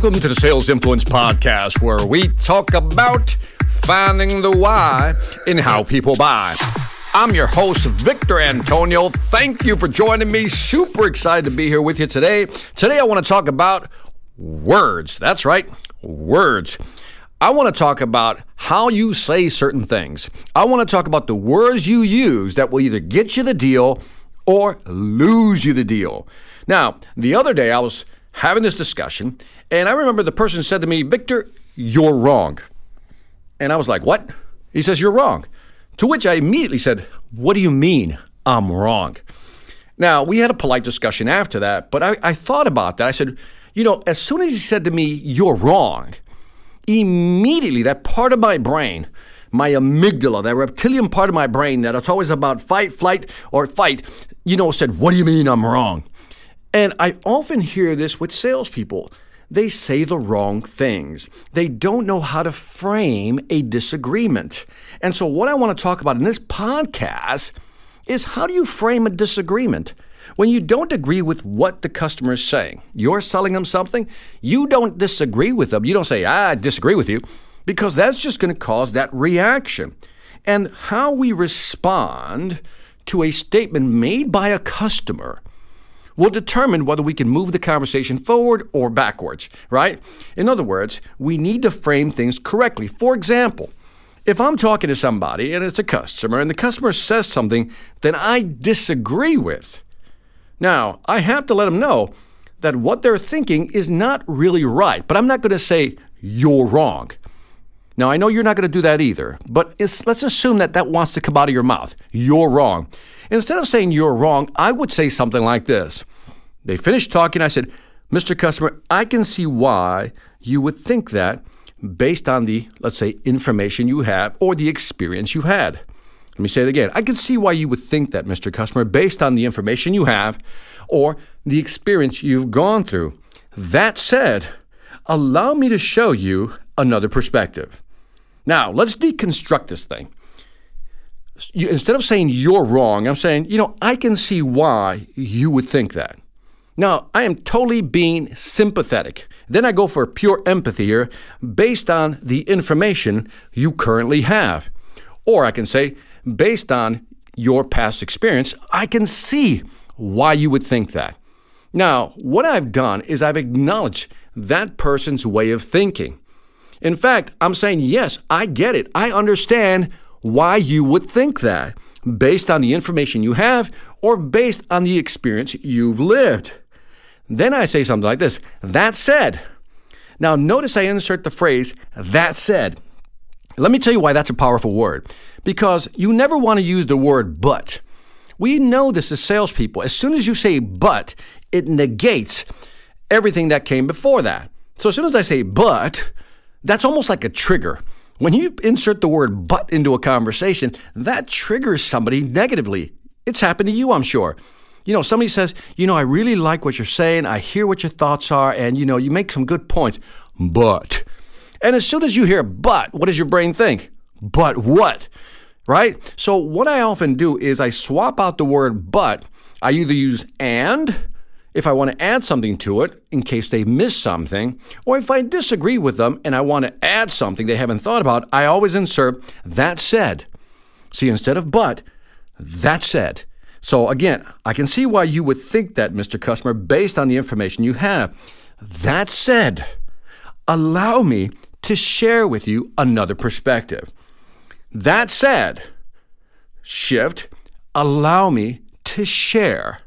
Welcome to the Sales Influence Podcast, where we talk about finding the why in how people buy. I'm your host, Victor Antonio. Thank you for joining me. Super excited to be here with you today. Today, I want to talk about words. That's right, words. I want to talk about how you say certain things. I want to talk about the words you use that will either get you the deal or lose you the deal. Now, the other day I was having this discussion, and I remember the person said to me, Victor, you're wrong. And I was like, What? He says, You're wrong. To which I immediately said, What do you mean I'm wrong? Now, we had a polite discussion after that, but I, I thought about that. I said, You know, as soon as he said to me, You're wrong, immediately that part of my brain, my amygdala, that reptilian part of my brain that always about fight, flight, or fight, you know, said, What do you mean I'm wrong? And I often hear this with salespeople. They say the wrong things. They don't know how to frame a disagreement. And so, what I want to talk about in this podcast is how do you frame a disagreement? When you don't agree with what the customer is saying, you're selling them something, you don't disagree with them. You don't say, I disagree with you, because that's just going to cause that reaction. And how we respond to a statement made by a customer will determine whether we can move the conversation forward or backwards, right? In other words, we need to frame things correctly. For example, if I'm talking to somebody and it's a customer and the customer says something that I disagree with, now I have to let them know that what they're thinking is not really right, but I'm not going to say you're wrong. Now, I know you're not going to do that either, but let's assume that that wants to come out of your mouth. You're wrong. Instead of saying you're wrong, I would say something like this. They finished talking. I said, Mr. Customer, I can see why you would think that based on the, let's say, information you have or the experience you had. Let me say it again. I can see why you would think that, Mr. Customer, based on the information you have or the experience you've gone through. That said, allow me to show you another perspective. Now, let's deconstruct this thing. Instead of saying you're wrong, I'm saying, you know, I can see why you would think that. Now, I am totally being sympathetic. Then I go for pure empathy here based on the information you currently have. Or I can say, based on your past experience, I can see why you would think that. Now, what I've done is I've acknowledged that person's way of thinking. In fact, I'm saying, yes, I get it. I understand why you would think that based on the information you have or based on the experience you've lived. Then I say something like this That said, now notice I insert the phrase, that said. Let me tell you why that's a powerful word. Because you never want to use the word but. We know this as salespeople. As soon as you say but, it negates everything that came before that. So as soon as I say but, that's almost like a trigger. When you insert the word but into a conversation, that triggers somebody negatively. It's happened to you, I'm sure. You know, somebody says, you know, I really like what you're saying. I hear what your thoughts are, and, you know, you make some good points. But. And as soon as you hear but, what does your brain think? But what? Right? So, what I often do is I swap out the word but. I either use and if I want to add something to it in case they miss something, or if I disagree with them and I want to add something they haven't thought about, I always insert that said. See, instead of but, that said. So again, I can see why you would think that, Mr. Customer, based on the information you have. That said, allow me to share with you another perspective. That said, shift, allow me to share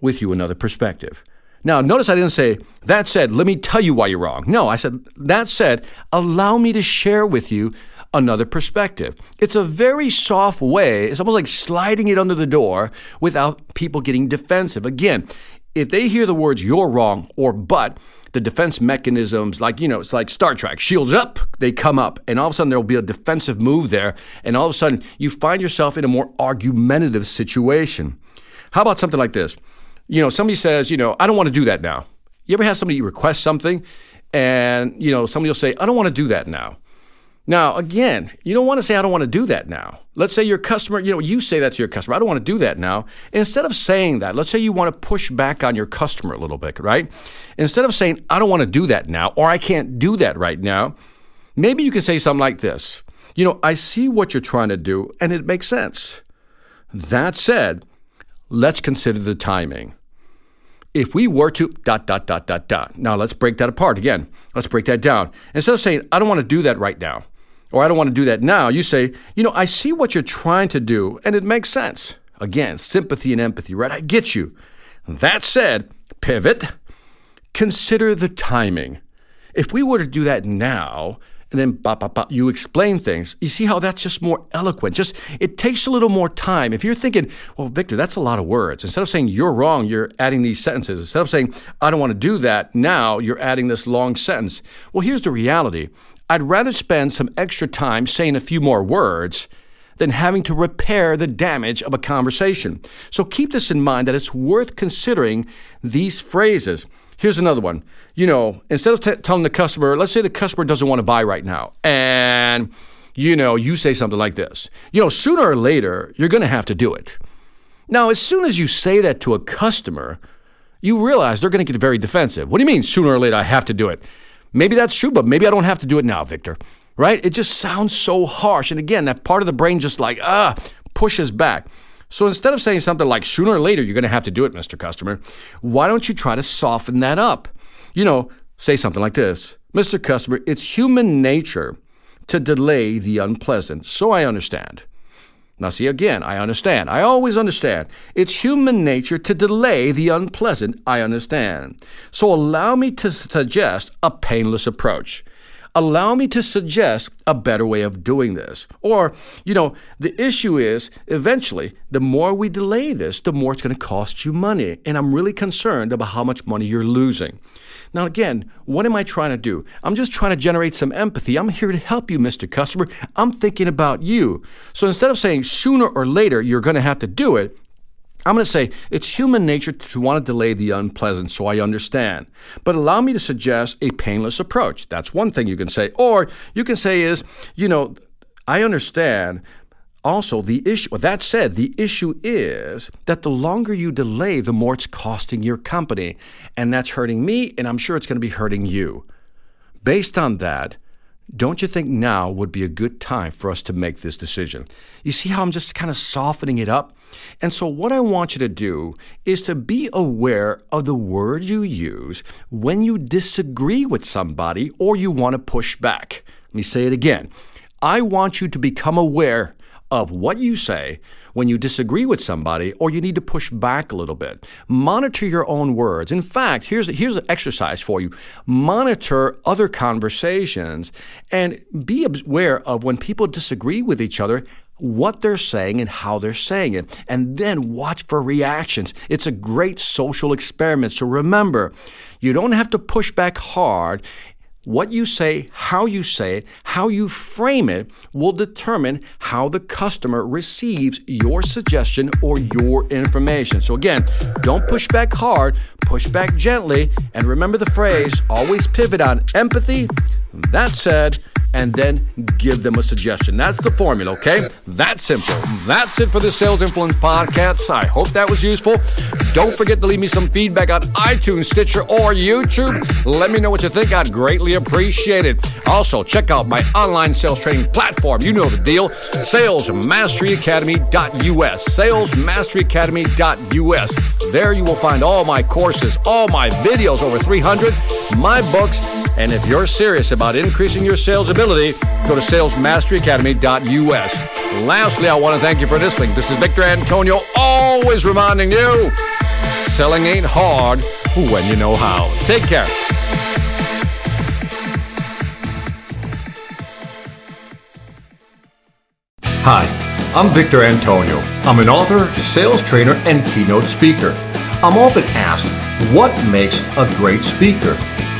with you another perspective. Now, notice I didn't say, that said, let me tell you why you're wrong. No, I said, that said, allow me to share with you another perspective. It's a very soft way. It's almost like sliding it under the door without people getting defensive. Again, if they hear the words you're wrong or but, the defense mechanisms, like, you know, it's like Star Trek, shields up, they come up, and all of a sudden there'll be a defensive move there, and all of a sudden you find yourself in a more argumentative situation. How about something like this? You know, somebody says, you know, I don't want to do that now. You ever have somebody request something and, you know, somebody will say, I don't want to do that now. Now, again, you don't want to say, I don't want to do that now. Let's say your customer, you know, you say that to your customer, I don't want to do that now. Instead of saying that, let's say you want to push back on your customer a little bit, right? Instead of saying, I don't want to do that now, or I can't do that right now, maybe you can say something like this You know, I see what you're trying to do, and it makes sense. That said, let's consider the timing. If we were to dot, dot, dot, dot, dot. Now let's break that apart again. Let's break that down. Instead of saying, I don't want to do that right now, or I don't want to do that now, you say, you know, I see what you're trying to do and it makes sense. Again, sympathy and empathy, right? I get you. That said, pivot, consider the timing. If we were to do that now, and then you explain things. You see how that's just more eloquent. Just it takes a little more time. If you're thinking, well, Victor, that's a lot of words. Instead of saying you're wrong, you're adding these sentences. Instead of saying I don't want to do that, now you're adding this long sentence. Well, here's the reality. I'd rather spend some extra time saying a few more words than having to repair the damage of a conversation. So keep this in mind that it's worth considering these phrases. Here's another one. You know, instead of telling the customer, let's say the customer doesn't want to buy right now, and you know, you say something like this. You know, sooner or later, you're going to have to do it. Now, as soon as you say that to a customer, you realize they're going to get very defensive. What do you mean, sooner or later, I have to do it? Maybe that's true, but maybe I don't have to do it now, Victor. Right? It just sounds so harsh. And again, that part of the brain just like, ah, pushes back. So instead of saying something like, sooner or later, you're going to have to do it, Mr. Customer, why don't you try to soften that up? You know, say something like this Mr. Customer, it's human nature to delay the unpleasant, so I understand. Now, see, again, I understand. I always understand. It's human nature to delay the unpleasant. I understand. So allow me to suggest a painless approach. Allow me to suggest a better way of doing this. Or, you know, the issue is eventually, the more we delay this, the more it's going to cost you money. And I'm really concerned about how much money you're losing. Now, again, what am I trying to do? I'm just trying to generate some empathy. I'm here to help you, Mr. Customer. I'm thinking about you. So instead of saying sooner or later you're going to have to do it, I'm going to say it's human nature to want to delay the unpleasant, so I understand. But allow me to suggest a painless approach. That's one thing you can say. Or you can say is, you know, I understand, also, the issue, that said, the issue is that the longer you delay, the more it's costing your company. And that's hurting me, and I'm sure it's going to be hurting you. Based on that, don't you think now would be a good time for us to make this decision? You see how I'm just kind of softening it up? And so, what I want you to do is to be aware of the words you use when you disagree with somebody or you want to push back. Let me say it again. I want you to become aware of what you say when you disagree with somebody or you need to push back a little bit. Monitor your own words. In fact, here's, here's an exercise for you monitor other conversations and be aware of when people disagree with each other. What they're saying and how they're saying it, and then watch for reactions. It's a great social experiment. So remember, you don't have to push back hard what you say, how you say it, how you frame it will determine how the customer receives your suggestion or your information. So, again, don't push back hard, push back gently, and remember the phrase always pivot on empathy. That said, and then give them a suggestion. That's the formula, okay? That's simple. That's it for the Sales Influence Podcast. I hope that was useful. Don't forget to leave me some feedback on iTunes, Stitcher, or YouTube. Let me know what you think. I'd greatly appreciate it. Also, check out my online sales training platform. You know the deal. SalesMasteryAcademy.us. SalesMasteryAcademy.us. There you will find all my courses, all my videos, over 300, my books, and if you're serious about increasing your sales ability, go to salesmasteryacademy.us. Lastly, I want to thank you for listening. This is Victor Antonio, always reminding you selling ain't hard when you know how. Take care. Hi, I'm Victor Antonio. I'm an author, sales trainer, and keynote speaker. I'm often asked, what makes a great speaker?